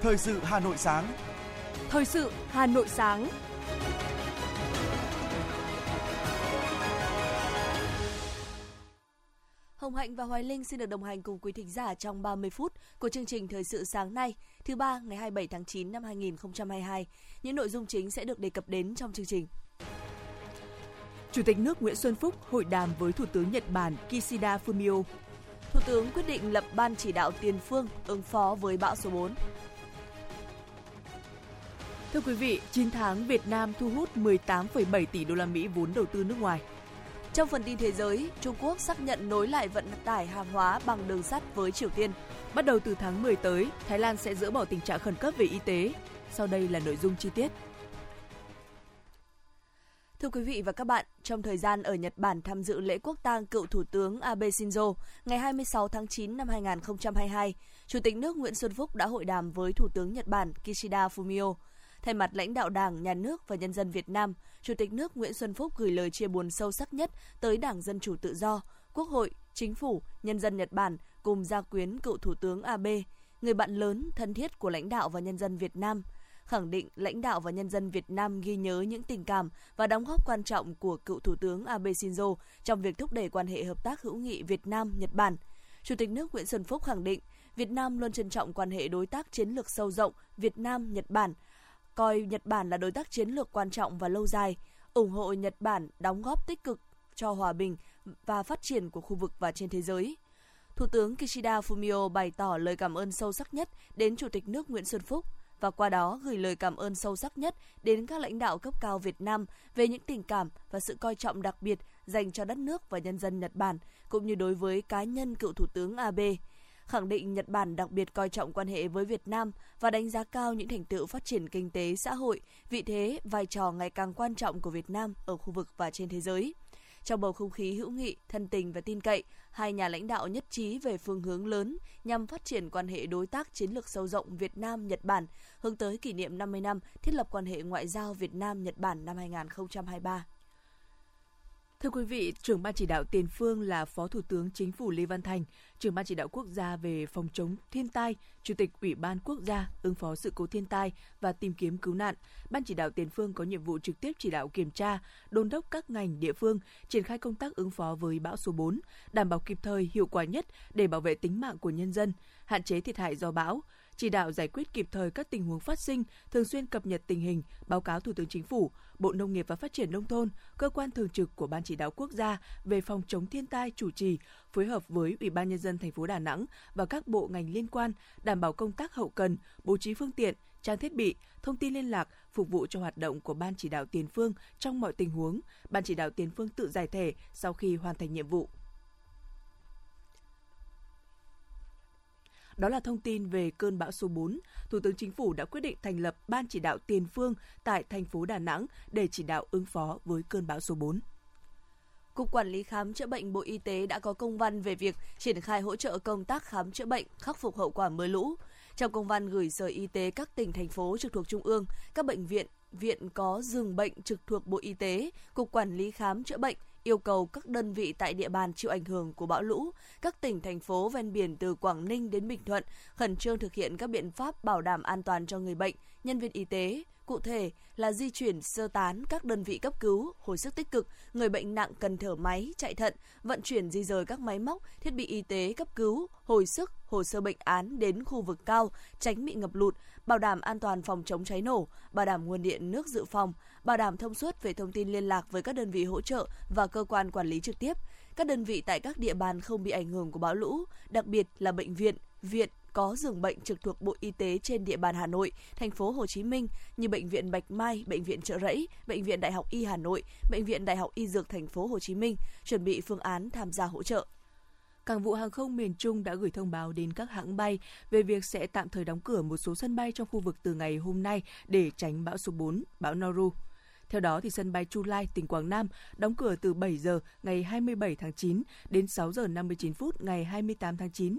Thời sự Hà Nội sáng. Thời sự Hà Nội sáng. Hồng Hạnh và Hoài Linh xin được đồng hành cùng quý thính giả trong 30 phút của chương trình Thời sự sáng nay, thứ ba ngày 27 tháng 9 năm 2022. Những nội dung chính sẽ được đề cập đến trong chương trình. Chủ tịch nước Nguyễn Xuân Phúc hội đàm với Thủ tướng Nhật Bản Kishida Fumio. Thủ tướng quyết định lập ban chỉ đạo tiền phương ứng phó với bão số 4. Thưa quý vị, 9 tháng Việt Nam thu hút 18,7 tỷ đô la Mỹ vốn đầu tư nước ngoài. Trong phần tin thế giới, Trung Quốc xác nhận nối lại vận tải hàng hóa bằng đường sắt với Triều Tiên. Bắt đầu từ tháng 10 tới, Thái Lan sẽ dỡ bỏ tình trạng khẩn cấp về y tế. Sau đây là nội dung chi tiết. Thưa quý vị và các bạn, trong thời gian ở Nhật Bản tham dự lễ quốc tang cựu Thủ tướng Abe Shinzo ngày 26 tháng 9 năm 2022, Chủ tịch nước Nguyễn Xuân Phúc đã hội đàm với Thủ tướng Nhật Bản Kishida Fumio. Thay mặt lãnh đạo Đảng, Nhà nước và nhân dân Việt Nam, Chủ tịch nước Nguyễn Xuân Phúc gửi lời chia buồn sâu sắc nhất tới Đảng Dân Chủ Tự Do, Quốc hội, Chính phủ, nhân dân Nhật Bản cùng gia quyến cựu Thủ tướng Abe, người bạn lớn, thân thiết của lãnh đạo và nhân dân Việt Nam – khẳng định lãnh đạo và nhân dân Việt Nam ghi nhớ những tình cảm và đóng góp quan trọng của cựu Thủ tướng Abe Shinzo trong việc thúc đẩy quan hệ hợp tác hữu nghị Việt Nam Nhật Bản. Chủ tịch nước Nguyễn Xuân Phúc khẳng định Việt Nam luôn trân trọng quan hệ đối tác chiến lược sâu rộng Việt Nam Nhật Bản, coi Nhật Bản là đối tác chiến lược quan trọng và lâu dài, ủng hộ Nhật Bản đóng góp tích cực cho hòa bình và phát triển của khu vực và trên thế giới. Thủ tướng Kishida Fumio bày tỏ lời cảm ơn sâu sắc nhất đến Chủ tịch nước Nguyễn Xuân Phúc và qua đó gửi lời cảm ơn sâu sắc nhất đến các lãnh đạo cấp cao Việt Nam về những tình cảm và sự coi trọng đặc biệt dành cho đất nước và nhân dân Nhật Bản, cũng như đối với cá nhân cựu Thủ tướng Abe. Khẳng định Nhật Bản đặc biệt coi trọng quan hệ với Việt Nam và đánh giá cao những thành tựu phát triển kinh tế xã hội, vị thế, vai trò ngày càng quan trọng của Việt Nam ở khu vực và trên thế giới. Trong bầu không khí hữu nghị, thân tình và tin cậy, hai nhà lãnh đạo nhất trí về phương hướng lớn nhằm phát triển quan hệ đối tác chiến lược sâu rộng Việt Nam Nhật Bản hướng tới kỷ niệm 50 năm thiết lập quan hệ ngoại giao Việt Nam Nhật Bản năm 2023. Thưa quý vị, trưởng ban chỉ đạo tiền phương là Phó Thủ tướng Chính phủ Lê Văn Thành, trưởng ban chỉ đạo quốc gia về phòng chống thiên tai, Chủ tịch Ủy ban quốc gia ứng phó sự cố thiên tai và tìm kiếm cứu nạn. Ban chỉ đạo tiền phương có nhiệm vụ trực tiếp chỉ đạo kiểm tra, đôn đốc các ngành địa phương triển khai công tác ứng phó với bão số 4, đảm bảo kịp thời, hiệu quả nhất để bảo vệ tính mạng của nhân dân, hạn chế thiệt hại do bão, chỉ đạo giải quyết kịp thời các tình huống phát sinh, thường xuyên cập nhật tình hình, báo cáo Thủ tướng Chính phủ, Bộ Nông nghiệp và Phát triển Nông thôn, cơ quan thường trực của Ban chỉ đạo quốc gia về phòng chống thiên tai chủ trì, phối hợp với Ủy ban Nhân dân thành phố Đà Nẵng và các bộ ngành liên quan, đảm bảo công tác hậu cần, bố trí phương tiện, trang thiết bị, thông tin liên lạc phục vụ cho hoạt động của Ban chỉ đạo tiền phương trong mọi tình huống. Ban chỉ đạo tiền phương tự giải thể sau khi hoàn thành nhiệm vụ. Đó là thông tin về cơn bão số 4. Thủ tướng Chính phủ đã quyết định thành lập Ban chỉ đạo tiền phương tại thành phố Đà Nẵng để chỉ đạo ứng phó với cơn bão số 4. Cục Quản lý Khám chữa bệnh Bộ Y tế đã có công văn về việc triển khai hỗ trợ công tác khám chữa bệnh, khắc phục hậu quả mưa lũ. Trong công văn gửi Sở Y tế các tỉnh, thành phố trực thuộc Trung ương, các bệnh viện, viện có giường bệnh trực thuộc Bộ Y tế, Cục Quản lý Khám chữa bệnh, yêu cầu các đơn vị tại địa bàn chịu ảnh hưởng của bão lũ, các tỉnh thành phố ven biển từ Quảng Ninh đến Bình Thuận khẩn trương thực hiện các biện pháp bảo đảm an toàn cho người bệnh, nhân viên y tế, Cụ thể là di chuyển sơ tán các đơn vị cấp cứu, hồi sức tích cực, người bệnh nặng cần thở máy, chạy thận, vận chuyển di rời các máy móc, thiết bị y tế cấp cứu, hồi sức, hồ sơ bệnh án đến khu vực cao, tránh bị ngập lụt, bảo đảm an toàn phòng chống cháy nổ, bảo đảm nguồn điện nước dự phòng, bảo đảm thông suốt về thông tin liên lạc với các đơn vị hỗ trợ và cơ quan quản lý trực tiếp. Các đơn vị tại các địa bàn không bị ảnh hưởng của bão lũ, đặc biệt là bệnh viện, viện, có giường bệnh trực thuộc Bộ Y tế trên địa bàn Hà Nội, thành phố Hồ Chí Minh như bệnh viện Bạch Mai, bệnh viện Trợ Rẫy, bệnh viện Đại học Y Hà Nội, bệnh viện Đại học Y Dược thành phố Hồ Chí Minh chuẩn bị phương án tham gia hỗ trợ. Cảng vụ hàng không miền Trung đã gửi thông báo đến các hãng bay về việc sẽ tạm thời đóng cửa một số sân bay trong khu vực từ ngày hôm nay để tránh bão số 4, bão Noru. Theo đó, thì sân bay Chu Lai, tỉnh Quảng Nam đóng cửa từ 7 giờ ngày 27 tháng 9 đến 6 giờ 59 phút ngày 28 tháng 9.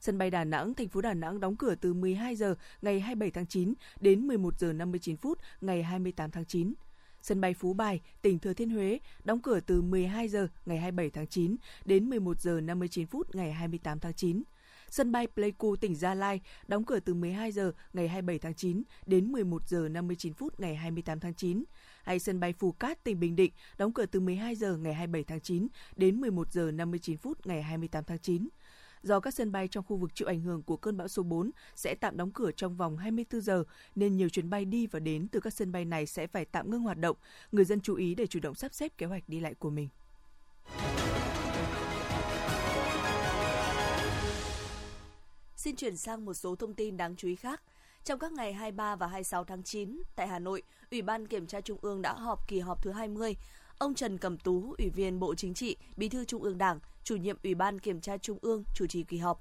Sân bay Đà Nẵng, thành phố Đà Nẵng đóng cửa từ 12 giờ ngày 27 tháng 9 đến 11 giờ 59 phút ngày 28 tháng 9. Sân bay Phú Bài, tỉnh Thừa Thiên Huế đóng cửa từ 12 giờ ngày 27 tháng 9 đến 11 giờ 59 phút ngày 28 tháng 9. sân bay Pleiku, tỉnh Gia Lai đóng cửa từ 12 giờ ngày 27 tháng 9 đến 11 giờ 59 phút ngày 28 tháng 9 hay sân bay Phù Cát, tỉnh Bình Định đóng cửa từ 12 giờ ngày 27 tháng 9 đến 11 giờ 59 phút ngày 28 tháng 9 do các sân bay trong khu vực chịu ảnh hưởng của cơn bão số 4 sẽ tạm đóng cửa trong vòng 24 giờ, nên nhiều chuyến bay đi và đến từ các sân bay này sẽ phải tạm ngưng hoạt động. Người dân chú ý để chủ động sắp xếp kế hoạch đi lại của mình. Xin chuyển sang một số thông tin đáng chú ý khác. Trong các ngày 23 và 26 tháng 9, tại Hà Nội, Ủy ban Kiểm tra Trung ương đã họp kỳ họp thứ 20. Ông Trần Cẩm Tú, Ủy viên Bộ Chính trị, Bí thư Trung ương Đảng, chủ nhiệm Ủy ban Kiểm tra Trung ương chủ trì kỳ họp.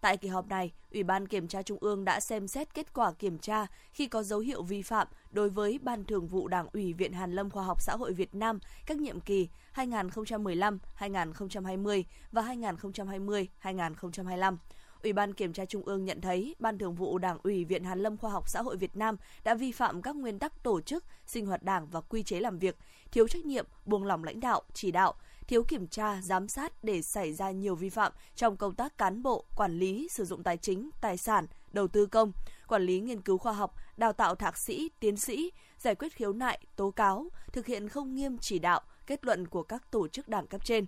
Tại kỳ họp này, Ủy ban Kiểm tra Trung ương đã xem xét kết quả kiểm tra khi có dấu hiệu vi phạm đối với Ban Thường vụ Đảng ủy Viện Hàn Lâm Khoa học Xã hội Việt Nam các nhiệm kỳ 2015, 2020 và 2020, 2025 Ủy ban Kiểm tra Trung ương nhận thấy Ban Thường vụ Đảng ủy Viện Hàn Lâm Khoa học Xã hội Việt Nam đã vi phạm các nguyên tắc tổ chức, sinh hoạt đảng và quy chế làm việc, thiếu trách nhiệm, buông lỏng lãnh đạo, chỉ đạo, thiếu kiểm tra, giám sát để xảy ra nhiều vi phạm trong công tác cán bộ, quản lý, sử dụng tài chính, tài sản, đầu tư công, quản lý nghiên cứu khoa học, đào tạo thạc sĩ, tiến sĩ, giải quyết khiếu nại, tố cáo, thực hiện không nghiêm chỉ đạo, kết luận của các tổ chức đảng cấp trên.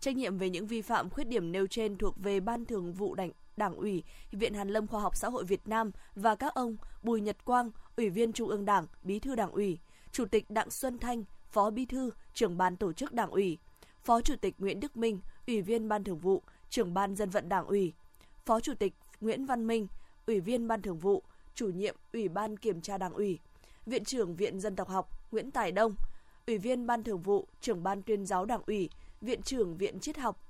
Trách nhiệm về những vi phạm khuyết điểm nêu trên thuộc về Ban Thường vụ Đảng Đảng ủy, Viện Hàn Lâm Khoa học Xã hội Việt Nam và các ông Bùi Nhật Quang, Ủy viên Trung ương Đảng, Bí thư Đảng ủy, Chủ tịch Đặng Xuân Thanh, Phó Bí thư, Trưởng ban Tổ chức Đảng ủy, Phó Chủ tịch Nguyễn Đức Minh, Ủy viên Ban Thường vụ, Trưởng ban Dân vận Đảng ủy, Phó Chủ tịch Nguyễn Văn Minh, Ủy viên Ban Thường vụ, Chủ nhiệm Ủy ban Kiểm tra Đảng ủy, Viện trưởng Viện Dân tộc học Nguyễn Tài Đông, Ủy viên Ban Thường vụ, Trưởng ban Tuyên giáo Đảng ủy, Viện trưởng Viện Triết học,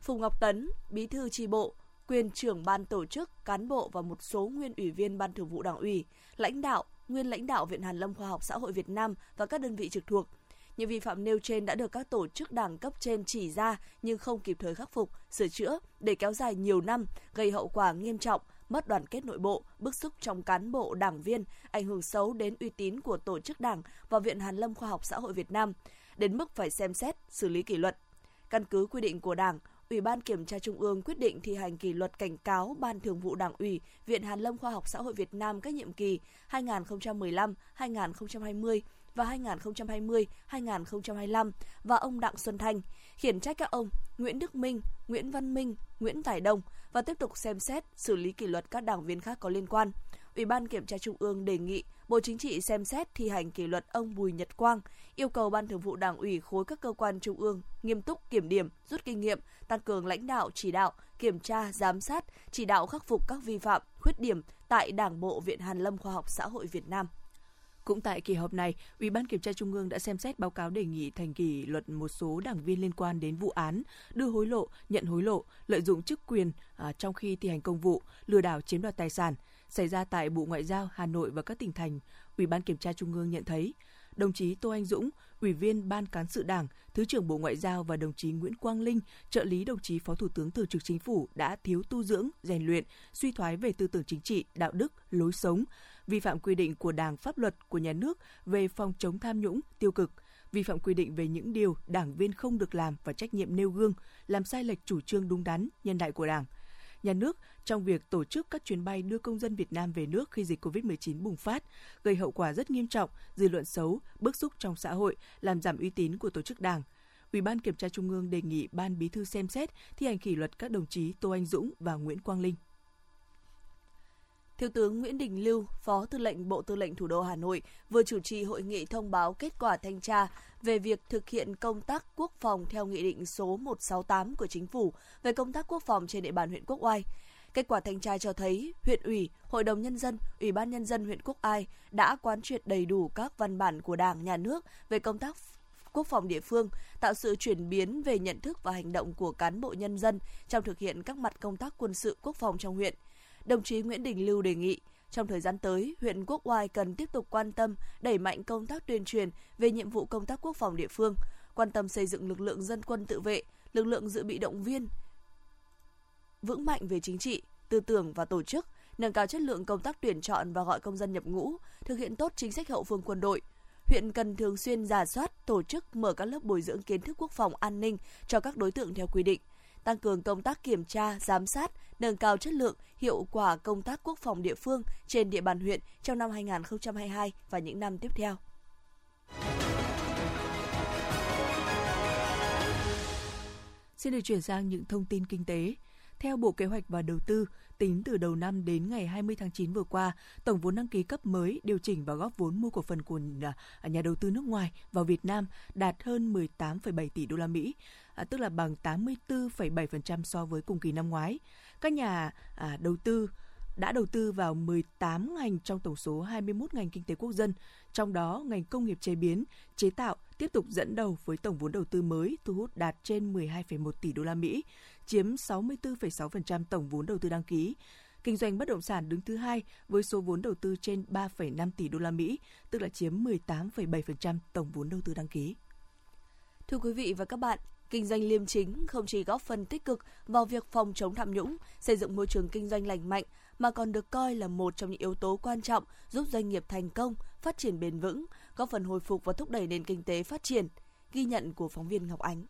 Phùng Ngọc Tấn, Bí thư tri bộ, quyền trưởng ban tổ chức, cán bộ và một số nguyên ủy viên ban thường vụ đảng ủy, lãnh đạo, nguyên lãnh đạo Viện Hàn Lâm Khoa học Xã hội Việt Nam và các đơn vị trực thuộc. Những vi phạm nêu trên đã được các tổ chức đảng cấp trên chỉ ra nhưng không kịp thời khắc phục, sửa chữa để kéo dài nhiều năm, gây hậu quả nghiêm trọng, mất đoàn kết nội bộ, bức xúc trong cán bộ, đảng viên, ảnh hưởng xấu đến uy tín của tổ chức đảng và Viện Hàn Lâm Khoa học Xã hội Việt Nam, đến mức phải xem xét, xử lý kỷ luật. Căn cứ quy định của Đảng, Ủy ban Kiểm tra Trung ương quyết định thi hành kỷ luật cảnh cáo Ban Thường vụ Đảng ủy Viện Hàn Lâm Khoa học Xã hội Việt Nam các nhiệm kỳ 2015, 2020 và 2020-2025 và ông Đặng Xuân Thanh, khiển trách các ông Nguyễn Đức Minh, Nguyễn Văn Minh, Nguyễn Tài Đông và tiếp tục xem xét xử lý kỷ luật các đảng viên khác có liên quan. Ủy ban Kiểm tra Trung ương đề nghị Bộ Chính trị xem xét thi hành kỷ luật ông Bùi Nhật Quang, yêu cầu Ban Thường vụ Đảng ủy khối các cơ quan trung ương nghiêm túc kiểm điểm, rút kinh nghiệm, tăng cường lãnh đạo chỉ đạo, kiểm tra, giám sát, chỉ đạo khắc phục các vi phạm, khuyết điểm tại Đảng bộ Viện Hàn Lâm Khoa học Xã hội Việt Nam. Cũng tại kỳ họp này, Ủy ban Kiểm tra Trung ương đã xem xét báo cáo đề nghị thành kỳ luật một số đảng viên liên quan đến vụ án đưa hối lộ, nhận hối lộ, lợi dụng chức quyền à, trong khi thi hành công vụ, lừa đảo chiếm đoạt tài sản xảy ra tại Bộ Ngoại giao Hà Nội và các tỉnh thành. Ủy ban Kiểm tra Trung ương nhận thấy đồng chí Tô Anh Dũng, Ủy viên Ban Cán sự Đảng, Thứ trưởng Bộ Ngoại giao và đồng chí Nguyễn Quang Linh, trợ lý đồng chí Phó Thủ tướng Thường trực Chính phủ đã thiếu tu dưỡng, rèn luyện, suy thoái về tư tưởng chính trị, đạo đức, lối sống, vi phạm quy định của Đảng, pháp luật của nhà nước về phòng chống tham nhũng, tiêu cực, vi phạm quy định về những điều đảng viên không được làm và trách nhiệm nêu gương, làm sai lệch chủ trương đúng đắn, nhân đại của Đảng. Nhà nước trong việc tổ chức các chuyến bay đưa công dân Việt Nam về nước khi dịch COVID-19 bùng phát, gây hậu quả rất nghiêm trọng, dư luận xấu, bức xúc trong xã hội, làm giảm uy tín của tổ chức Đảng. Ủy ban Kiểm tra Trung ương đề nghị Ban Bí thư xem xét thi hành kỷ luật các đồng chí Tô Anh Dũng và Nguyễn Quang Linh. Thiếu tướng Nguyễn Đình Lưu, Phó Tư lệnh Bộ Tư lệnh Thủ đô Hà Nội vừa chủ trì hội nghị thông báo kết quả thanh tra về việc thực hiện công tác quốc phòng theo Nghị định số 168 của Chính phủ về công tác quốc phòng trên địa bàn huyện Quốc Oai. Kết quả thanh tra cho thấy huyện ủy, hội đồng nhân dân, ủy ban nhân dân huyện Quốc Ai đã quán triệt đầy đủ các văn bản của Đảng, Nhà nước về công tác quốc phòng địa phương, tạo sự chuyển biến về nhận thức và hành động của cán bộ nhân dân trong thực hiện các mặt công tác quân sự quốc phòng trong huyện. Đồng chí Nguyễn Đình Lưu đề nghị trong thời gian tới, huyện Quốc Oai cần tiếp tục quan tâm đẩy mạnh công tác tuyên truyền về nhiệm vụ công tác quốc phòng địa phương, quan tâm xây dựng lực lượng dân quân tự vệ, lực lượng dự bị động viên vững mạnh về chính trị, tư tưởng và tổ chức, nâng cao chất lượng công tác tuyển chọn và gọi công dân nhập ngũ, thực hiện tốt chính sách hậu phương quân đội. Huyện cần thường xuyên giả soát, tổ chức mở các lớp bồi dưỡng kiến thức quốc phòng an ninh cho các đối tượng theo quy định, tăng cường công tác kiểm tra, giám sát, nâng cao chất lượng, hiệu quả công tác quốc phòng địa phương trên địa bàn huyện trong năm 2022 và những năm tiếp theo. Xin được chuyển sang những thông tin kinh tế. Theo Bộ Kế hoạch và Đầu tư, tính từ đầu năm đến ngày 20 tháng 9 vừa qua, tổng vốn đăng ký cấp mới, điều chỉnh và góp vốn mua cổ phần của à, nhà đầu tư nước ngoài vào Việt Nam đạt hơn 18,7 tỷ đô la Mỹ, à, tức là bằng 84,7% so với cùng kỳ năm ngoái. Các nhà à, đầu tư đã đầu tư vào 18 ngành trong tổng số 21 ngành kinh tế quốc dân, trong đó ngành công nghiệp chế biến, chế tạo tiếp tục dẫn đầu với tổng vốn đầu tư mới thu hút đạt trên 12,1 tỷ đô la Mỹ, chiếm 64,6% tổng vốn đầu tư đăng ký. Kinh doanh bất động sản đứng thứ hai với số vốn đầu tư trên 3,5 tỷ đô la Mỹ, tức là chiếm 18,7% tổng vốn đầu tư đăng ký. Thưa quý vị và các bạn, kinh doanh liêm chính không chỉ góp phần tích cực vào việc phòng chống tham nhũng, xây dựng môi trường kinh doanh lành mạnh mà còn được coi là một trong những yếu tố quan trọng giúp doanh nghiệp thành công, phát triển bền vững, góp phần hồi phục và thúc đẩy nền kinh tế phát triển. Ghi nhận của phóng viên Ngọc Ánh.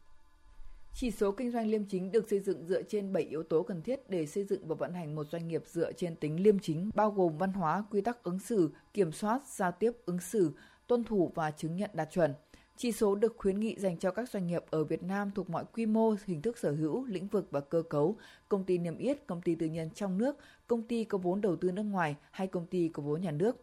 Chỉ số kinh doanh liêm chính được xây dựng dựa trên 7 yếu tố cần thiết để xây dựng và vận hành một doanh nghiệp dựa trên tính liêm chính, bao gồm văn hóa, quy tắc ứng xử, kiểm soát, giao tiếp, ứng xử, tuân thủ và chứng nhận đạt chuẩn. Chỉ số được khuyến nghị dành cho các doanh nghiệp ở Việt Nam thuộc mọi quy mô, hình thức sở hữu, lĩnh vực và cơ cấu, công ty niêm yết, công ty tư nhân trong nước, công ty có vốn đầu tư nước ngoài hay công ty có vốn nhà nước.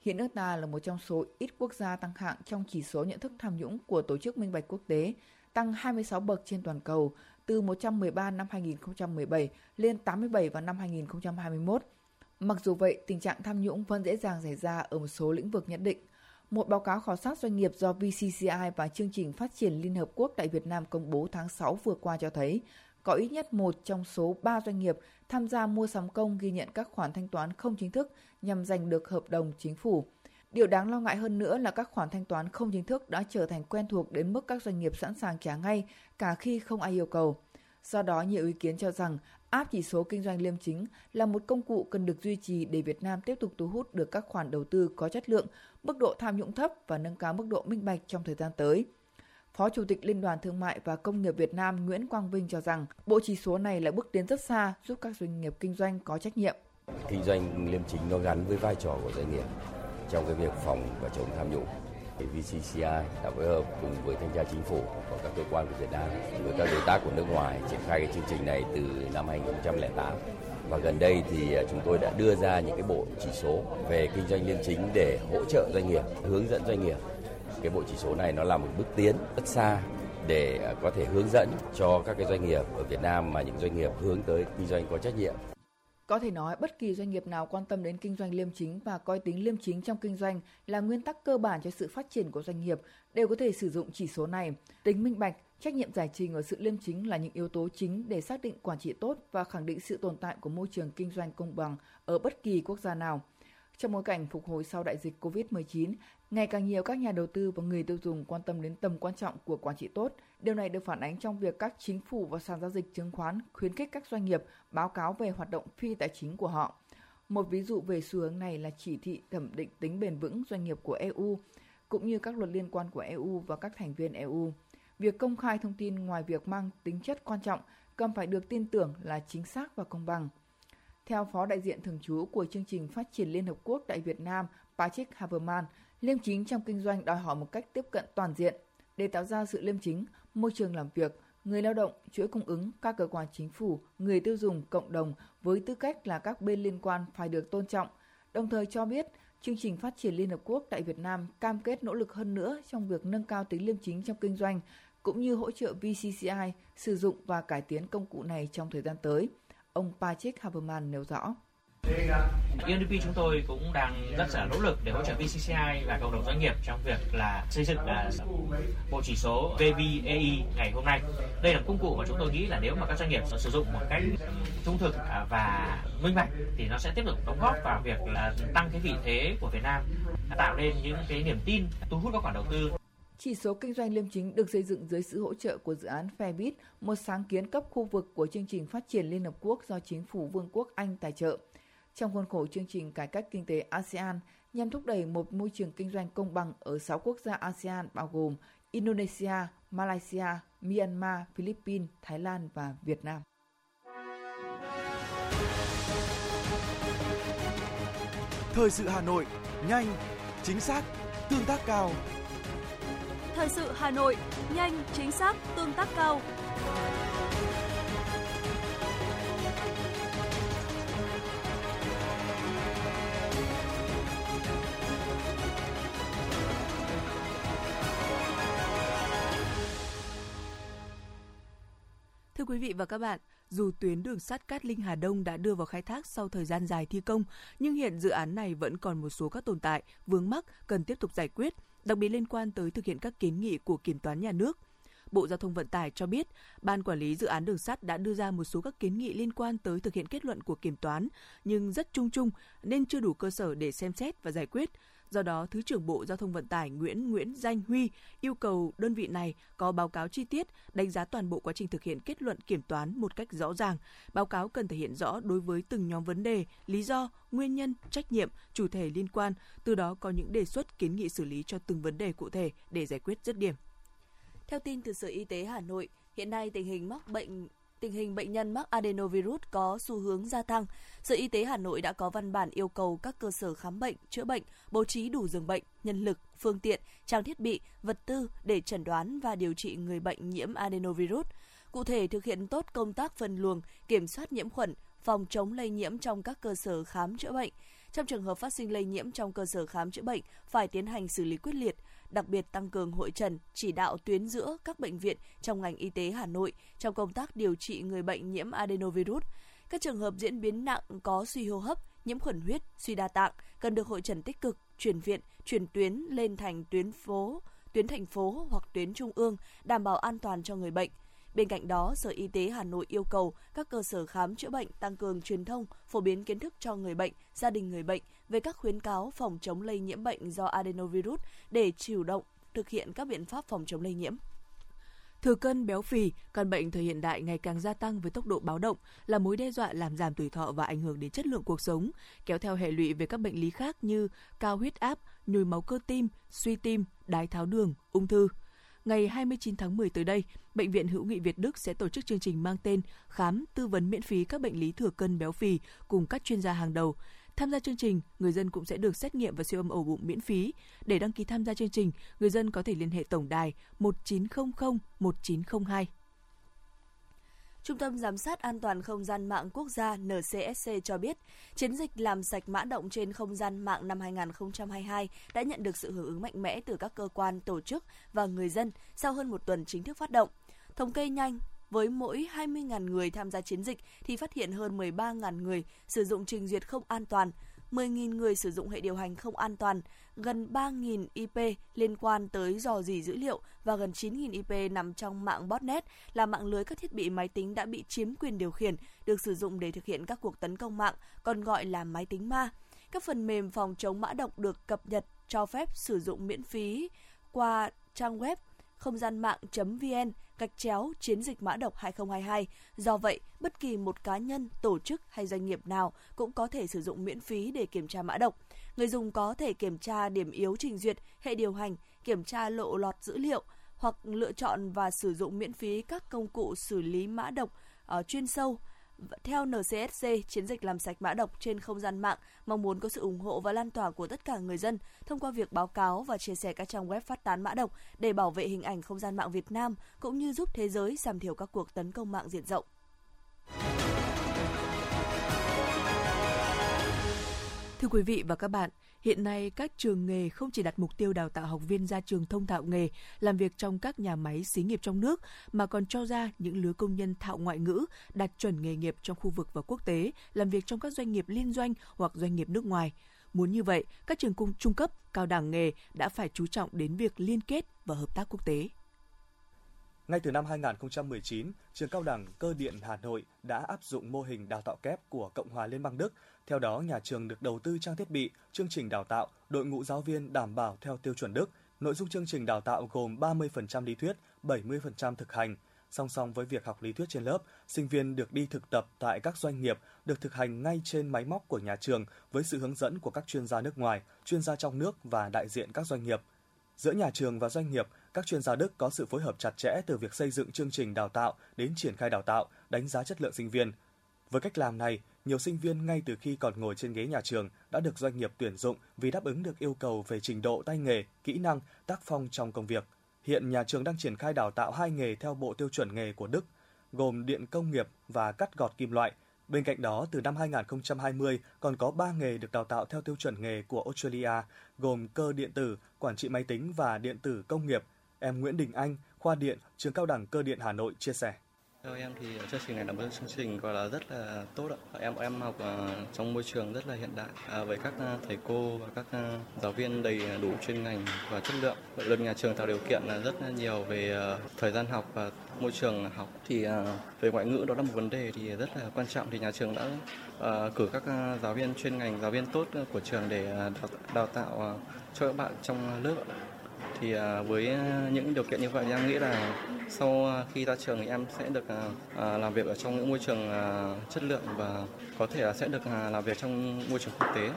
Hiện nước ta là một trong số ít quốc gia tăng hạng trong chỉ số nhận thức tham nhũng của Tổ chức Minh bạch Quốc tế, tăng 26 bậc trên toàn cầu, từ 113 năm 2017 lên 87 vào năm 2021. Mặc dù vậy, tình trạng tham nhũng vẫn dễ dàng xảy ra ở một số lĩnh vực nhất định. Một báo cáo khảo sát doanh nghiệp do VCCI và chương trình phát triển Liên Hợp Quốc tại Việt Nam công bố tháng 6 vừa qua cho thấy, có ít nhất một trong số 3 doanh nghiệp tham gia mua sắm công ghi nhận các khoản thanh toán không chính thức nhằm giành được hợp đồng chính phủ. Điều đáng lo ngại hơn nữa là các khoản thanh toán không chính thức đã trở thành quen thuộc đến mức các doanh nghiệp sẵn sàng trả ngay cả khi không ai yêu cầu. Do đó, nhiều ý kiến cho rằng áp chỉ số kinh doanh liêm chính là một công cụ cần được duy trì để Việt Nam tiếp tục thu hút được các khoản đầu tư có chất lượng, mức độ tham nhũng thấp và nâng cao mức độ minh bạch trong thời gian tới. Phó Chủ tịch Liên đoàn Thương mại và Công nghiệp Việt Nam Nguyễn Quang Vinh cho rằng, bộ chỉ số này là bước tiến rất xa giúp các doanh nghiệp kinh doanh có trách nhiệm. Kinh doanh liêm chính nó gắn với vai trò của doanh nghiệp trong cái việc phòng và chống tham nhũng. VCCI đã phối hợp cùng với thanh tra chính phủ và các cơ quan của Việt Nam, với các đối tác của nước ngoài triển khai cái chương trình này từ năm 2008 và gần đây thì à, chúng tôi đã đưa ra những cái bộ chỉ số về kinh doanh liêm chính để hỗ trợ doanh nghiệp, hướng dẫn doanh nghiệp. Cái bộ chỉ số này nó là một bước tiến rất xa để à, có thể hướng dẫn cho các cái doanh nghiệp ở Việt Nam mà những doanh nghiệp hướng tới kinh doanh có trách nhiệm có thể nói bất kỳ doanh nghiệp nào quan tâm đến kinh doanh liêm chính và coi tính liêm chính trong kinh doanh là nguyên tắc cơ bản cho sự phát triển của doanh nghiệp đều có thể sử dụng chỉ số này. Tính minh bạch, trách nhiệm giải trình ở sự liêm chính là những yếu tố chính để xác định quản trị tốt và khẳng định sự tồn tại của môi trường kinh doanh công bằng ở bất kỳ quốc gia nào. Trong bối cảnh phục hồi sau đại dịch COVID-19, ngày càng nhiều các nhà đầu tư và người tiêu dùng quan tâm đến tầm quan trọng của quản trị tốt. Điều này được phản ánh trong việc các chính phủ và sàn giao dịch chứng khoán khuyến khích các doanh nghiệp báo cáo về hoạt động phi tài chính của họ. Một ví dụ về xu hướng này là chỉ thị thẩm định tính bền vững doanh nghiệp của EU, cũng như các luật liên quan của EU và các thành viên EU. Việc công khai thông tin ngoài việc mang tính chất quan trọng cần phải được tin tưởng là chính xác và công bằng – theo Phó đại diện thường trú của chương trình phát triển Liên Hợp Quốc tại Việt Nam Patrick Haberman, liêm chính trong kinh doanh đòi hỏi một cách tiếp cận toàn diện. Để tạo ra sự liêm chính, môi trường làm việc, người lao động, chuỗi cung ứng, các cơ quan chính phủ, người tiêu dùng, cộng đồng với tư cách là các bên liên quan phải được tôn trọng. Đồng thời cho biết, chương trình phát triển Liên Hợp Quốc tại Việt Nam cam kết nỗ lực hơn nữa trong việc nâng cao tính liêm chính trong kinh doanh, cũng như hỗ trợ VCCI sử dụng và cải tiến công cụ này trong thời gian tới – Ông Patrick Haberman nêu rõ. UNDP chúng tôi cũng đang rất là nỗ lực để hỗ trợ VCCI và cộng đồng doanh nghiệp trong việc là xây dựng là bộ chỉ số VBAI ngày hôm nay. Đây là công cụ mà chúng tôi nghĩ là nếu mà các doanh nghiệp sử dụng một cách trung thực à, và minh bạch thì nó sẽ tiếp tục đóng góp vào việc là tăng cái vị thế của Việt Nam, tạo nên những cái niềm tin thu hút các khoản đầu tư chỉ số kinh doanh liêm chính được xây dựng dưới sự hỗ trợ của dự án Fairbit, một sáng kiến cấp khu vực của chương trình phát triển Liên Hợp Quốc do chính phủ Vương quốc Anh tài trợ. Trong khuôn khổ chương trình cải cách kinh tế ASEAN nhằm thúc đẩy một môi trường kinh doanh công bằng ở 6 quốc gia ASEAN bao gồm Indonesia, Malaysia, Myanmar, Philippines, Thái Lan và Việt Nam. Thời sự Hà Nội, nhanh, chính xác, tương tác cao. Thời sự Hà Nội, nhanh, chính xác, tương tác cao. Thưa quý vị và các bạn, dù tuyến đường sắt Cát Linh Hà Đông đã đưa vào khai thác sau thời gian dài thi công, nhưng hiện dự án này vẫn còn một số các tồn tại, vướng mắc cần tiếp tục giải quyết, đặc biệt liên quan tới thực hiện các kiến nghị của kiểm toán nhà nước. Bộ Giao thông Vận tải cho biết, Ban Quản lý Dự án Đường sắt đã đưa ra một số các kiến nghị liên quan tới thực hiện kết luận của kiểm toán, nhưng rất chung chung nên chưa đủ cơ sở để xem xét và giải quyết. Do đó, Thứ trưởng Bộ Giao thông Vận tải Nguyễn Nguyễn Danh Huy yêu cầu đơn vị này có báo cáo chi tiết, đánh giá toàn bộ quá trình thực hiện kết luận kiểm toán một cách rõ ràng. Báo cáo cần thể hiện rõ đối với từng nhóm vấn đề, lý do, nguyên nhân, trách nhiệm, chủ thể liên quan, từ đó có những đề xuất kiến nghị xử lý cho từng vấn đề cụ thể để giải quyết dứt điểm. Theo tin từ Sở Y tế Hà Nội, hiện nay tình hình mắc bệnh tình hình bệnh nhân mắc adenovirus có xu hướng gia tăng. Sở Y tế Hà Nội đã có văn bản yêu cầu các cơ sở khám bệnh, chữa bệnh bố trí đủ giường bệnh, nhân lực, phương tiện, trang thiết bị, vật tư để chẩn đoán và điều trị người bệnh nhiễm adenovirus. Cụ thể thực hiện tốt công tác phân luồng, kiểm soát nhiễm khuẩn, phòng chống lây nhiễm trong các cơ sở khám chữa bệnh. Trong trường hợp phát sinh lây nhiễm trong cơ sở khám chữa bệnh, phải tiến hành xử lý quyết liệt, đặc biệt tăng cường hội trần, chỉ đạo tuyến giữa các bệnh viện trong ngành y tế Hà Nội trong công tác điều trị người bệnh nhiễm adenovirus. Các trường hợp diễn biến nặng có suy hô hấp, nhiễm khuẩn huyết, suy đa tạng cần được hội trần tích cực, chuyển viện, chuyển tuyến lên thành tuyến phố, tuyến thành phố hoặc tuyến trung ương, đảm bảo an toàn cho người bệnh. Bên cạnh đó, Sở Y tế Hà Nội yêu cầu các cơ sở khám chữa bệnh tăng cường truyền thông, phổ biến kiến thức cho người bệnh, gia đình người bệnh về các khuyến cáo phòng chống lây nhiễm bệnh do adenovirus để chủ động thực hiện các biện pháp phòng chống lây nhiễm. Thừa cân béo phì, căn bệnh thời hiện đại ngày càng gia tăng với tốc độ báo động, là mối đe dọa làm giảm tuổi thọ và ảnh hưởng đến chất lượng cuộc sống, kéo theo hệ lụy về các bệnh lý khác như cao huyết áp, nhồi máu cơ tim, suy tim, đái tháo đường, ung thư. Ngày 29 tháng 10 tới đây, Bệnh viện Hữu nghị Việt Đức sẽ tổ chức chương trình mang tên Khám tư vấn miễn phí các bệnh lý thừa cân béo phì cùng các chuyên gia hàng đầu. Tham gia chương trình, người dân cũng sẽ được xét nghiệm và siêu âm ổ bụng miễn phí. Để đăng ký tham gia chương trình, người dân có thể liên hệ tổng đài 1900 1902. Trung tâm Giám sát An toàn Không gian mạng quốc gia NCSC cho biết, chiến dịch làm sạch mã động trên không gian mạng năm 2022 đã nhận được sự hưởng ứng mạnh mẽ từ các cơ quan, tổ chức và người dân sau hơn một tuần chính thức phát động. Thống kê nhanh, với mỗi 20.000 người tham gia chiến dịch thì phát hiện hơn 13.000 người sử dụng trình duyệt không an toàn, 10.000 người sử dụng hệ điều hành không an toàn, gần 3.000 IP liên quan tới dò dỉ dữ liệu và gần 9.000 IP nằm trong mạng botnet là mạng lưới các thiết bị máy tính đã bị chiếm quyền điều khiển, được sử dụng để thực hiện các cuộc tấn công mạng, còn gọi là máy tính ma. Các phần mềm phòng chống mã độc được cập nhật cho phép sử dụng miễn phí qua trang web không gian mạng.vn gạch chéo chiến dịch mã độc 2022. Do vậy, bất kỳ một cá nhân, tổ chức hay doanh nghiệp nào cũng có thể sử dụng miễn phí để kiểm tra mã độc. Người dùng có thể kiểm tra điểm yếu trình duyệt, hệ điều hành, kiểm tra lộ lọt dữ liệu hoặc lựa chọn và sử dụng miễn phí các công cụ xử lý mã độc uh, chuyên sâu theo NCSC, chiến dịch làm sạch mã độc trên không gian mạng mong muốn có sự ủng hộ và lan tỏa của tất cả người dân thông qua việc báo cáo và chia sẻ các trang web phát tán mã độc để bảo vệ hình ảnh không gian mạng Việt Nam cũng như giúp thế giới giảm thiểu các cuộc tấn công mạng diện rộng. Thưa quý vị và các bạn, hiện nay các trường nghề không chỉ đặt mục tiêu đào tạo học viên ra trường thông thạo nghề, làm việc trong các nhà máy xí nghiệp trong nước mà còn cho ra những lứa công nhân thạo ngoại ngữ, đạt chuẩn nghề nghiệp trong khu vực và quốc tế, làm việc trong các doanh nghiệp liên doanh hoặc doanh nghiệp nước ngoài. Muốn như vậy, các trường cung trung cấp, cao đẳng nghề đã phải chú trọng đến việc liên kết và hợp tác quốc tế. Ngay từ năm 2019, trường cao đẳng cơ điện Hà Nội đã áp dụng mô hình đào tạo kép của Cộng hòa Liên bang Đức. Theo đó, nhà trường được đầu tư trang thiết bị, chương trình đào tạo, đội ngũ giáo viên đảm bảo theo tiêu chuẩn Đức. Nội dung chương trình đào tạo gồm 30% lý thuyết, 70% thực hành. Song song với việc học lý thuyết trên lớp, sinh viên được đi thực tập tại các doanh nghiệp, được thực hành ngay trên máy móc của nhà trường với sự hướng dẫn của các chuyên gia nước ngoài, chuyên gia trong nước và đại diện các doanh nghiệp. Giữa nhà trường và doanh nghiệp, các chuyên gia Đức có sự phối hợp chặt chẽ từ việc xây dựng chương trình đào tạo đến triển khai đào tạo, đánh giá chất lượng sinh viên. Với cách làm này, nhiều sinh viên ngay từ khi còn ngồi trên ghế nhà trường đã được doanh nghiệp tuyển dụng vì đáp ứng được yêu cầu về trình độ tay nghề, kỹ năng, tác phong trong công việc. Hiện nhà trường đang triển khai đào tạo hai nghề theo bộ tiêu chuẩn nghề của Đức, gồm điện công nghiệp và cắt gọt kim loại. Bên cạnh đó, từ năm 2020 còn có 3 nghề được đào tạo theo tiêu chuẩn nghề của Australia, gồm cơ điện tử, quản trị máy tính và điện tử công nghiệp. Em Nguyễn Đình Anh, khoa điện, trường cao đẳng cơ điện Hà Nội chia sẻ. Theo em thì chương trình này là một chương trình gọi là rất là tốt ạ. Em em học ờ, trong môi trường rất là hiện đại à, với các ờ, thầy cô và các ờ, giáo viên đầy đủ chuyên ngành và chất lượng. Luật nhà trường tạo điều kiện là rất nhiều về thời gian học và môi trường học. Thì về ngoại ngữ đó là một vấn đề thì rất là quan trọng thì nhà trường đã cử các giáo viên chuyên ngành, giáo viên tốt của trường để đào, đào tạo cho các bạn trong lớp thì à, với à, những điều kiện như vậy thì em nghĩ là sau à, khi ra trường thì em sẽ được làm việc ở trong những môi trường chất lượng và có thể là sẽ được làm việc trong môi trường quốc tế.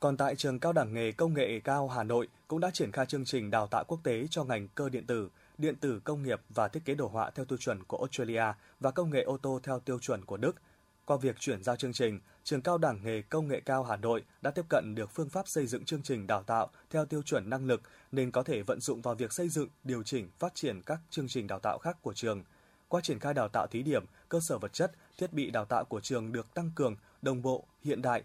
Còn tại trường Cao đẳng nghề Công nghệ cao Hà Nội cũng đã triển khai chương trình đào tạo quốc tế cho ngành cơ điện tử, điện tử công nghiệp và thiết kế đồ họa theo tiêu chuẩn của Australia và công nghệ ô tô theo tiêu chuẩn của Đức – qua việc chuyển giao chương trình, Trường Cao đẳng nghề Công nghệ cao Hà Nội đã tiếp cận được phương pháp xây dựng chương trình đào tạo theo tiêu chuẩn năng lực nên có thể vận dụng vào việc xây dựng, điều chỉnh, phát triển các chương trình đào tạo khác của trường. Qua triển khai đào tạo thí điểm, cơ sở vật chất, thiết bị đào tạo của trường được tăng cường, đồng bộ, hiện đại,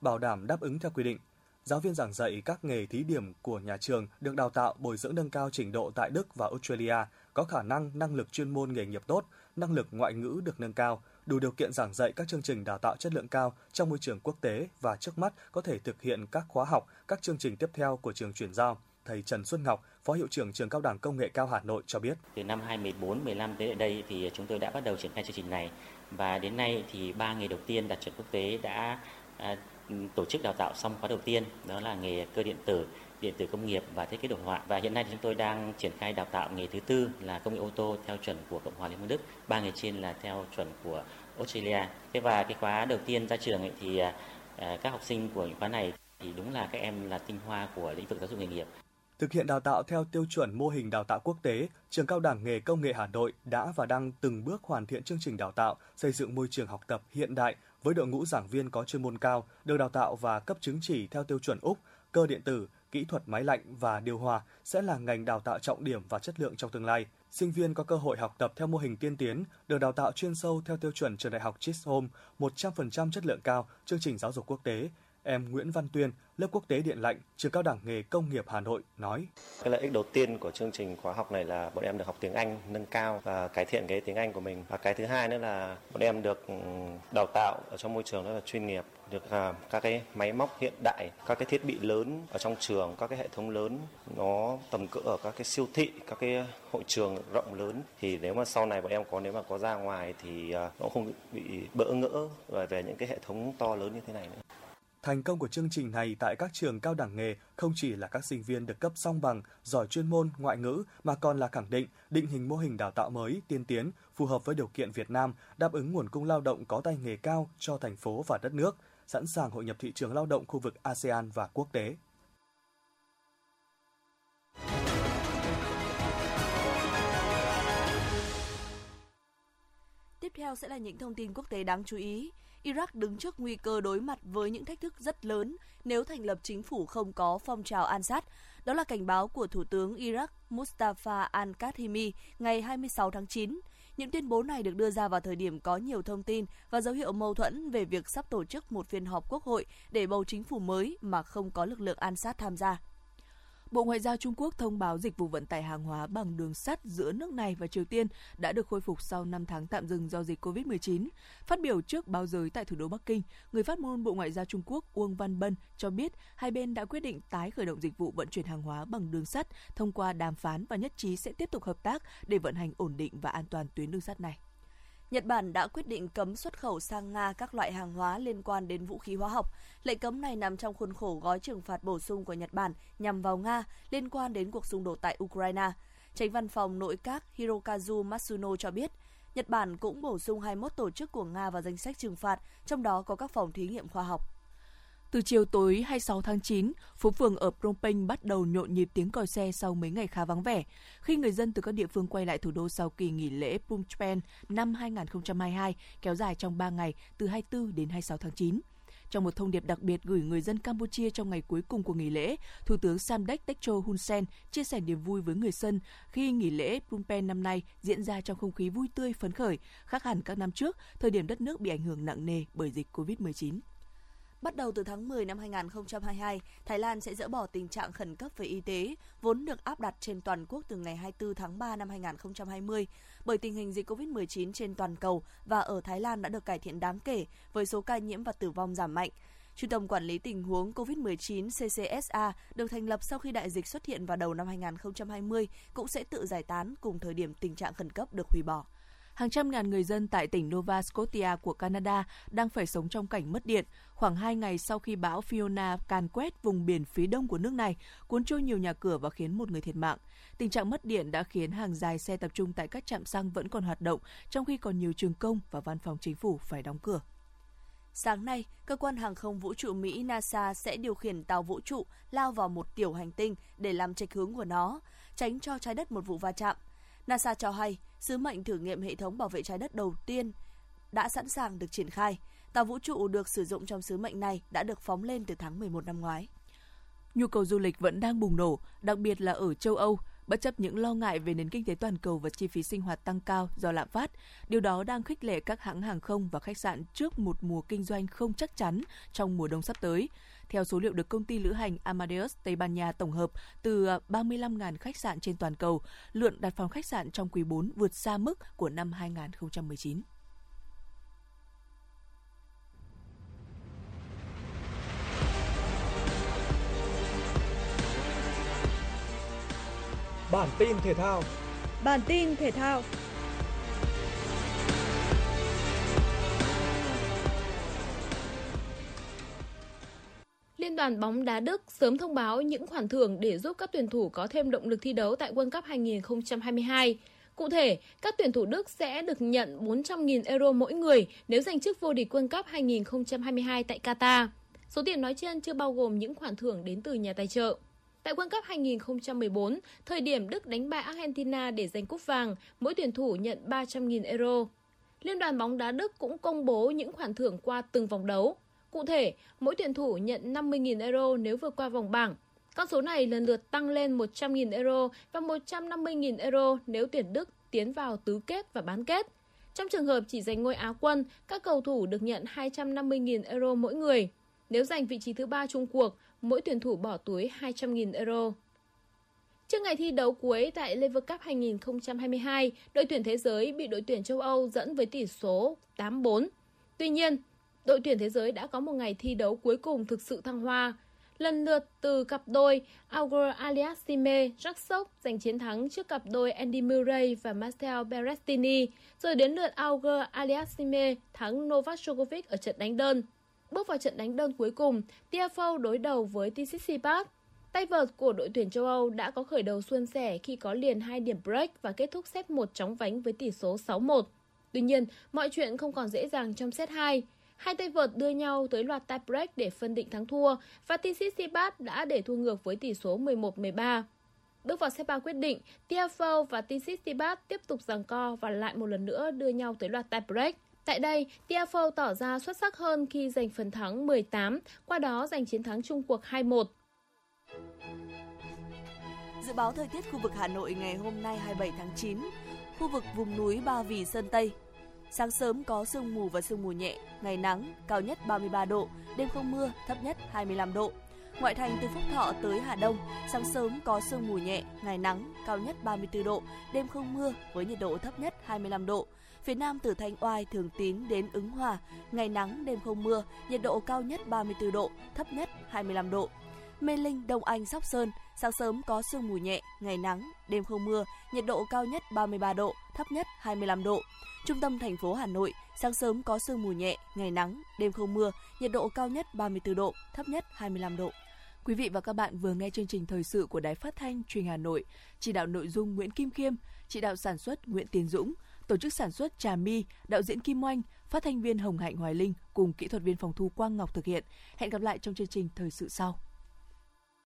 bảo đảm đáp ứng theo quy định. Giáo viên giảng dạy các nghề thí điểm của nhà trường được đào tạo bồi dưỡng nâng cao trình độ tại Đức và Australia, có khả năng năng lực chuyên môn nghề nghiệp tốt, năng lực ngoại ngữ được nâng cao, đủ điều kiện giảng dạy các chương trình đào tạo chất lượng cao trong môi trường quốc tế và trước mắt có thể thực hiện các khóa học, các chương trình tiếp theo của trường chuyển giao. Thầy Trần Xuân Ngọc, Phó Hiệu trưởng Trường Cao đẳng Công nghệ cao Hà Nội cho biết. Từ năm 2014-15 đến đây thì chúng tôi đã bắt đầu triển khai chương trình này và đến nay thì ba nghề đầu tiên đạt chuẩn quốc tế đã à, tổ chức đào tạo xong khóa đầu tiên đó là nghề cơ điện tử điện tử công nghiệp và thiết kế đồ họa và hiện nay chúng tôi đang triển khai đào tạo nghề thứ tư là công nghệ ô tô theo chuẩn của cộng hòa liên bang đức ba nghề trên là theo chuẩn của australia thế và cái khóa đầu tiên ra trường ấy thì à, à, các học sinh của những khóa này thì đúng là các em là tinh hoa của lĩnh vực giáo dục nghề nghiệp Thực hiện đào tạo theo tiêu chuẩn mô hình đào tạo quốc tế, Trường Cao đẳng Nghề Công nghệ Hà Nội đã và đang từng bước hoàn thiện chương trình đào tạo, xây dựng môi trường học tập hiện đại với đội ngũ giảng viên có chuyên môn cao, được đào tạo và cấp chứng chỉ theo tiêu chuẩn Úc, cơ điện tử, kỹ thuật máy lạnh và điều hòa sẽ là ngành đào tạo trọng điểm và chất lượng trong tương lai. Sinh viên có cơ hội học tập theo mô hình tiên tiến, được đào tạo chuyên sâu theo tiêu chuẩn trường đại học Chisholm, 100% chất lượng cao, chương trình giáo dục quốc tế, Em Nguyễn Văn Tuyên, lớp quốc tế điện lạnh, trường cao đẳng nghề công nghiệp Hà Nội nói. Cái lợi ích đầu tiên của chương trình khóa học này là bọn em được học tiếng Anh nâng cao và cải thiện cái tiếng Anh của mình. Và cái thứ hai nữa là bọn em được ừ, đào tạo ở trong môi trường rất là chuyên nghiệp, được à, các cái máy móc hiện đại, các cái thiết bị lớn ở trong trường, các cái hệ thống lớn nó tầm cỡ ở các cái siêu thị, các cái hội trường rộng lớn thì nếu mà sau này bọn em có nếu mà có ra ngoài thì à, nó không bị bỡ ngỡ về những cái hệ thống to lớn như thế này nữa. Thành công của chương trình này tại các trường cao đẳng nghề không chỉ là các sinh viên được cấp song bằng, giỏi chuyên môn, ngoại ngữ mà còn là khẳng định định hình mô hình đào tạo mới, tiên tiến, phù hợp với điều kiện Việt Nam, đáp ứng nguồn cung lao động có tay nghề cao cho thành phố và đất nước, sẵn sàng hội nhập thị trường lao động khu vực ASEAN và quốc tế. Tiếp theo sẽ là những thông tin quốc tế đáng chú ý. Iraq đứng trước nguy cơ đối mặt với những thách thức rất lớn nếu thành lập chính phủ không có phong trào Ansat. Đó là cảnh báo của Thủ tướng Iraq Mustafa al-Kadhimi ngày 26 tháng 9. Những tuyên bố này được đưa ra vào thời điểm có nhiều thông tin và dấu hiệu mâu thuẫn về việc sắp tổ chức một phiên họp quốc hội để bầu chính phủ mới mà không có lực lượng an sát tham gia. Bộ Ngoại giao Trung Quốc thông báo dịch vụ vận tải hàng hóa bằng đường sắt giữa nước này và Triều Tiên đã được khôi phục sau 5 tháng tạm dừng do dịch COVID-19. Phát biểu trước báo giới tại thủ đô Bắc Kinh, người phát ngôn Bộ Ngoại giao Trung Quốc Uông Văn Bân cho biết hai bên đã quyết định tái khởi động dịch vụ vận chuyển hàng hóa bằng đường sắt thông qua đàm phán và nhất trí sẽ tiếp tục hợp tác để vận hành ổn định và an toàn tuyến đường sắt này. Nhật Bản đã quyết định cấm xuất khẩu sang Nga các loại hàng hóa liên quan đến vũ khí hóa học. Lệnh cấm này nằm trong khuôn khổ gói trừng phạt bổ sung của Nhật Bản nhằm vào Nga liên quan đến cuộc xung đột tại Ukraine. Tránh văn phòng nội các Hirokazu Matsuno cho biết, Nhật Bản cũng bổ sung 21 tổ chức của Nga vào danh sách trừng phạt, trong đó có các phòng thí nghiệm khoa học. Từ chiều tối 26 tháng 9, phố phường ở Phnom Penh bắt đầu nhộn nhịp tiếng còi xe sau mấy ngày khá vắng vẻ. Khi người dân từ các địa phương quay lại thủ đô sau kỳ nghỉ lễ Phnom Penh năm 2022 kéo dài trong 3 ngày từ 24 đến 26 tháng 9. Trong một thông điệp đặc biệt gửi người dân Campuchia trong ngày cuối cùng của nghỉ lễ, Thủ tướng Samdech Techo Hun Sen chia sẻ niềm vui với người dân khi nghỉ lễ Phnom Penh năm nay diễn ra trong không khí vui tươi phấn khởi, khác hẳn các năm trước, thời điểm đất nước bị ảnh hưởng nặng nề bởi dịch COVID-19. Bắt đầu từ tháng 10 năm 2022, Thái Lan sẽ dỡ bỏ tình trạng khẩn cấp về y tế, vốn được áp đặt trên toàn quốc từ ngày 24 tháng 3 năm 2020, bởi tình hình dịch COVID-19 trên toàn cầu và ở Thái Lan đã được cải thiện đáng kể với số ca nhiễm và tử vong giảm mạnh. Trung tâm Quản lý Tình huống COVID-19 CCSA được thành lập sau khi đại dịch xuất hiện vào đầu năm 2020 cũng sẽ tự giải tán cùng thời điểm tình trạng khẩn cấp được hủy bỏ hàng trăm ngàn người dân tại tỉnh Nova Scotia của Canada đang phải sống trong cảnh mất điện khoảng 2 ngày sau khi bão Fiona càn quét vùng biển phía đông của nước này, cuốn trôi nhiều nhà cửa và khiến một người thiệt mạng. Tình trạng mất điện đã khiến hàng dài xe tập trung tại các trạm xăng vẫn còn hoạt động, trong khi còn nhiều trường công và văn phòng chính phủ phải đóng cửa. Sáng nay, cơ quan hàng không vũ trụ Mỹ NASA sẽ điều khiển tàu vũ trụ lao vào một tiểu hành tinh để làm trạch hướng của nó, tránh cho trái đất một vụ va chạm. NASA cho hay, sứ mệnh thử nghiệm hệ thống bảo vệ trái đất đầu tiên đã sẵn sàng được triển khai. Tàu vũ trụ được sử dụng trong sứ mệnh này đã được phóng lên từ tháng 11 năm ngoái. Nhu cầu du lịch vẫn đang bùng nổ, đặc biệt là ở châu Âu, bất chấp những lo ngại về nền kinh tế toàn cầu và chi phí sinh hoạt tăng cao do lạm phát. Điều đó đang khích lệ các hãng hàng không và khách sạn trước một mùa kinh doanh không chắc chắn trong mùa đông sắp tới. Theo số liệu được công ty lữ hành Amadeus Tây Ban Nha tổng hợp từ 35.000 à, khách sạn trên toàn cầu, lượng đặt phòng khách sạn trong quý 4 vượt xa mức của năm 2019. Bản tin thể thao Bản tin thể thao Liên đoàn bóng đá Đức sớm thông báo những khoản thưởng để giúp các tuyển thủ có thêm động lực thi đấu tại World Cup 2022. Cụ thể, các tuyển thủ Đức sẽ được nhận 400.000 euro mỗi người nếu giành chức vô địch World Cup 2022 tại Qatar. Số tiền nói trên chưa bao gồm những khoản thưởng đến từ nhà tài trợ. Tại World Cup 2014, thời điểm Đức đánh bại Argentina để giành cúp vàng, mỗi tuyển thủ nhận 300.000 euro. Liên đoàn bóng đá Đức cũng công bố những khoản thưởng qua từng vòng đấu. Cụ thể, mỗi tuyển thủ nhận 50.000 euro nếu vượt qua vòng bảng. Con số này lần lượt tăng lên 100.000 euro và 150.000 euro nếu tuyển Đức tiến vào tứ kết và bán kết. Trong trường hợp chỉ giành ngôi Á quân, các cầu thủ được nhận 250.000 euro mỗi người. Nếu giành vị trí thứ ba chung cuộc, mỗi tuyển thủ bỏ túi 200.000 euro. Trước ngày thi đấu cuối tại Lever Cup 2022, đội tuyển thế giới bị đội tuyển châu Âu dẫn với tỷ số 8-4. Tuy nhiên, đội tuyển thế giới đã có một ngày thi đấu cuối cùng thực sự thăng hoa. Lần lượt từ cặp đôi Auger Aliassime Jaksok giành chiến thắng trước cặp đôi Andy Murray và Marcel Berrettini, rồi đến lượt Auger Aliassime thắng Novak Djokovic ở trận đánh đơn. Bước vào trận đánh đơn cuối cùng, Tiafoe đối đầu với Tsitsipas. Tay vợt của đội tuyển châu Âu đã có khởi đầu suôn sẻ khi có liền hai điểm break và kết thúc set 1 chóng vánh với tỷ số 6-1. Tuy nhiên, mọi chuyện không còn dễ dàng trong set 2. Hai tay vợt đưa nhau tới loạt tie break để phân định thắng thua và Tsitsipas đã để thua ngược với tỷ số 11-13. Bước vào set 3 quyết định, Tiafoe và Tsitsipas tiếp tục giằng co và lại một lần nữa đưa nhau tới loạt tie break. Tại đây, Tiafoe tỏ ra xuất sắc hơn khi giành phần thắng 18, qua đó giành chiến thắng chung cuộc 2-1. Dự báo thời tiết khu vực Hà Nội ngày hôm nay 27 tháng 9, khu vực vùng núi Ba Vì Sơn Tây. Sáng sớm có sương mù và sương mù nhẹ, ngày nắng, cao nhất 33 độ, đêm không mưa, thấp nhất 25 độ. Ngoại thành từ Phúc Thọ tới Hà Đông, sáng sớm có sương mù nhẹ, ngày nắng, cao nhất 34 độ, đêm không mưa với nhiệt độ thấp nhất 25 độ. Phía Nam từ Thanh Oai, Thường Tín đến Ứng Hòa, ngày nắng, đêm không mưa, nhiệt độ cao nhất 34 độ, thấp nhất 25 độ. Mê Linh, Đông Anh, Sóc Sơn, sáng sớm có sương mù nhẹ, ngày nắng, đêm không mưa, nhiệt độ cao nhất 33 độ, thấp nhất 25 độ. Trung tâm thành phố Hà Nội, sáng sớm có sương mù nhẹ, ngày nắng, đêm không mưa, nhiệt độ cao nhất 34 độ, thấp nhất 25 độ. Quý vị và các bạn vừa nghe chương trình thời sự của Đài Phát thanh Truyền Hà Nội, chỉ đạo nội dung Nguyễn Kim Khiêm, chỉ đạo sản xuất Nguyễn Tiến Dũng, tổ chức sản xuất Trà Mi, đạo diễn Kim Oanh, phát thanh viên Hồng Hạnh Hoài Linh cùng kỹ thuật viên phòng thu Quang Ngọc thực hiện. Hẹn gặp lại trong chương trình thời sự sau.